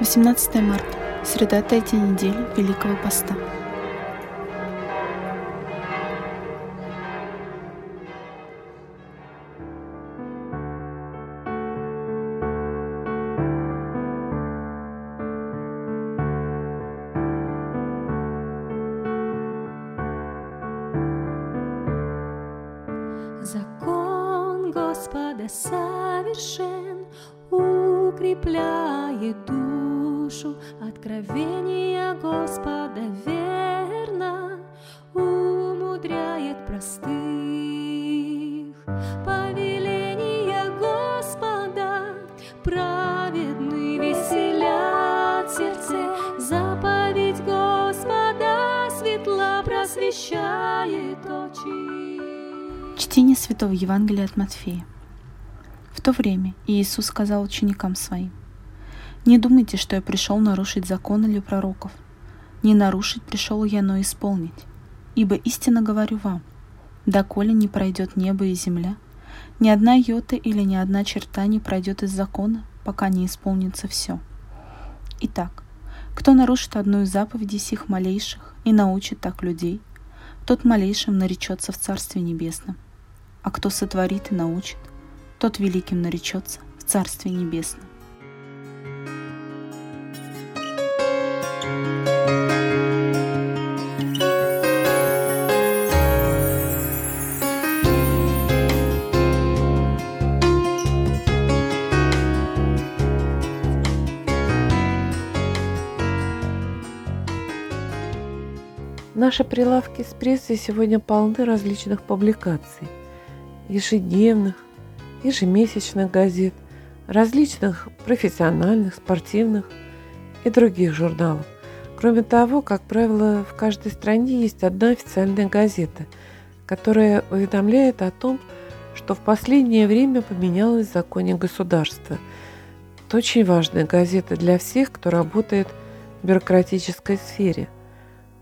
18 марта. Среда третьей недели Великого Поста. Закон Господа совершен, укрепляет душу, откровение Господа верно, умудряет простых. Повеление Господа праведный веселят сердце, заповедь Господа светла просвещает очи. Чтение Святого Евангелия от Матфея. В то время Иисус сказал ученикам своим, «Не думайте, что я пришел нарушить закон или пророков. Не нарушить пришел я, но исполнить. Ибо истинно говорю вам, доколе не пройдет небо и земля, ни одна йота или ни одна черта не пройдет из закона, пока не исполнится все. Итак, кто нарушит одну из заповедей сих малейших и научит так людей, тот малейшим наречется в Царстве Небесном а кто сотворит и научит, тот великим наречется в Царстве Небесном. Наши прилавки с прессой сегодня полны различных публикаций ежедневных, ежемесячных газет, различных профессиональных, спортивных и других журналов. Кроме того, как правило, в каждой стране есть одна официальная газета, которая уведомляет о том, что в последнее время поменялось в законе государства. Это очень важная газета для всех, кто работает в бюрократической сфере.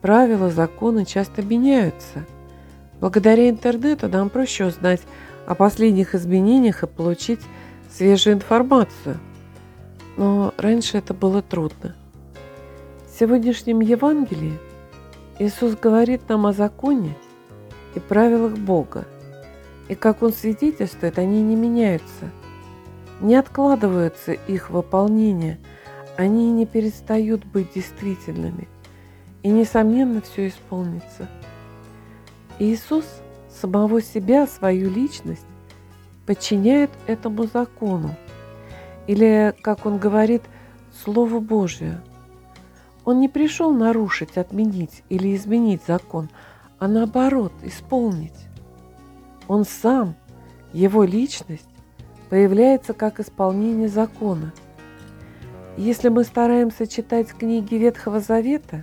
Правила, законы часто меняются – Благодаря интернету нам проще узнать о последних изменениях и получить свежую информацию. Но раньше это было трудно. В сегодняшнем Евангелии Иисус говорит нам о законе и правилах Бога. И как Он свидетельствует, они не меняются. Не откладываются их выполнение, они не перестают быть действительными. И, несомненно, все исполнится – Иисус самого себя, свою личность, подчиняет этому закону. Или, как он говорит, Слову Божию. Он не пришел нарушить, отменить или изменить закон, а наоборот, исполнить. Он сам, его личность, появляется как исполнение закона. Если мы стараемся читать книги Ветхого Завета,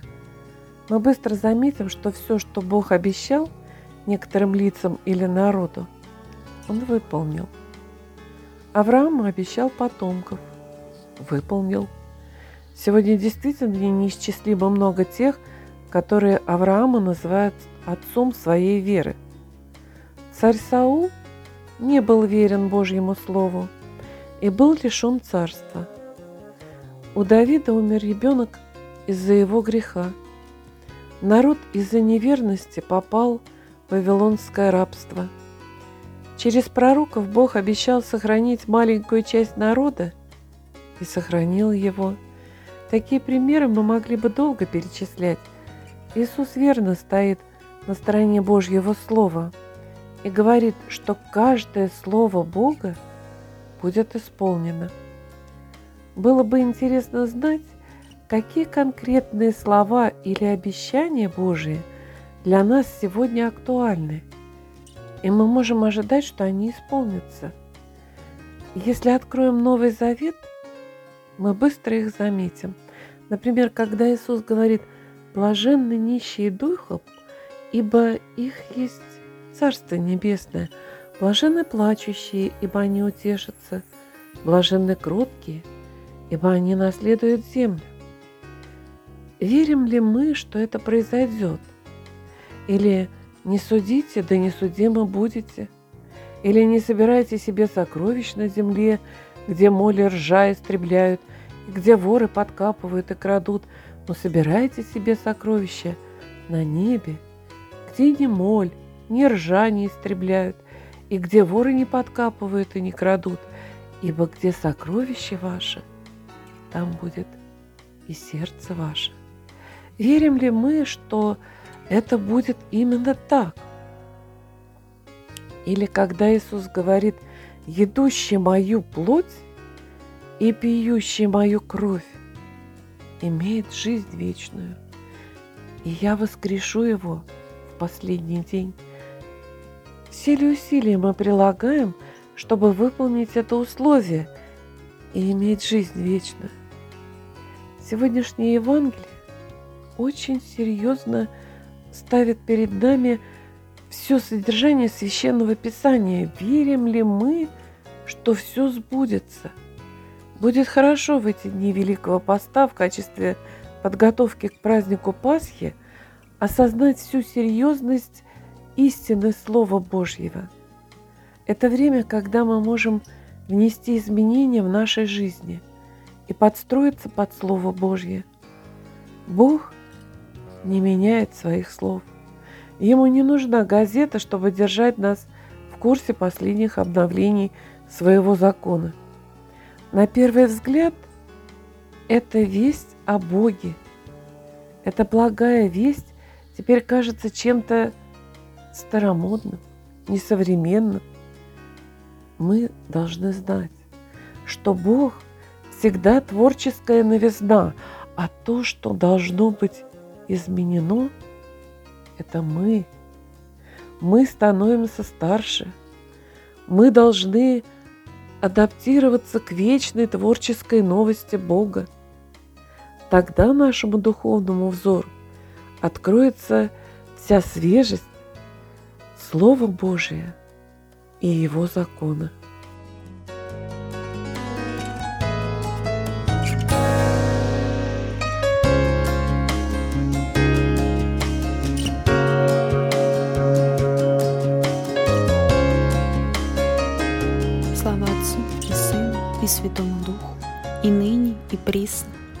мы быстро заметим, что все, что Бог обещал – некоторым лицам или народу, он выполнил. Авраам обещал потомков. Выполнил. Сегодня действительно неисчислимо много тех, которые Авраама называют отцом своей веры. Царь Саул не был верен Божьему Слову и был лишен царства. У Давида умер ребенок из-за его греха. Народ из-за неверности попал в вавилонское рабство. Через пророков Бог обещал сохранить маленькую часть народа и сохранил его. Такие примеры мы могли бы долго перечислять. Иисус верно стоит на стороне Божьего Слова и говорит, что каждое Слово Бога будет исполнено. Было бы интересно знать, какие конкретные слова или обещания Божии – для нас сегодня актуальны, и мы можем ожидать, что они исполнятся. Если откроем Новый Завет, мы быстро их заметим. Например, когда Иисус говорит «блаженны нищие духом, ибо их есть Царство Небесное, блаженны плачущие, ибо они утешатся, блаженны кроткие, ибо они наследуют землю». Верим ли мы, что это произойдет – или «не судите, да не судимы будете», или «не собирайте себе сокровищ на земле, где моли ржа истребляют, и где воры подкапывают и крадут, но собирайте себе сокровища на небе, где ни моль, ни ржа не истребляют, и где воры не подкапывают и не крадут, ибо где сокровище ваше, там будет и сердце ваше. Верим ли мы, что это будет именно так? Или когда Иисус говорит, едущий мою плоть и пьющий мою кровь имеет жизнь вечную, и я воскрешу его в последний день. Все ли усилия мы прилагаем, чтобы выполнить это условие и иметь жизнь вечную? Сегодняшнее Евангелие очень серьезно ставит перед нами все содержание священного писания. Верим ли мы, что все сбудется? Будет хорошо в эти дни Великого Поста в качестве подготовки к празднику Пасхи осознать всю серьезность истины Слова Божьего. Это время, когда мы можем внести изменения в нашей жизни и подстроиться под Слово Божье. Бог не меняет своих слов. Ему не нужна газета, чтобы держать нас в курсе последних обновлений своего закона. На первый взгляд, это весть о Боге. Эта благая весть теперь кажется чем-то старомодным, несовременным. Мы должны знать, что Бог всегда творческая новизна, а то, что должно быть изменено, это мы. Мы становимся старше. Мы должны адаптироваться к вечной творческой новости Бога. Тогда нашему духовному взору откроется вся свежесть Слова Божия и Его закона.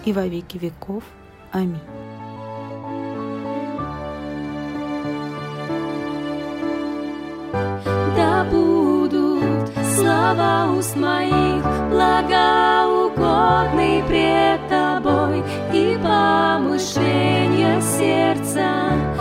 И во веки веков. Аминь. Да будут слова уст моих благоугодны пред Тобой и помышления сердца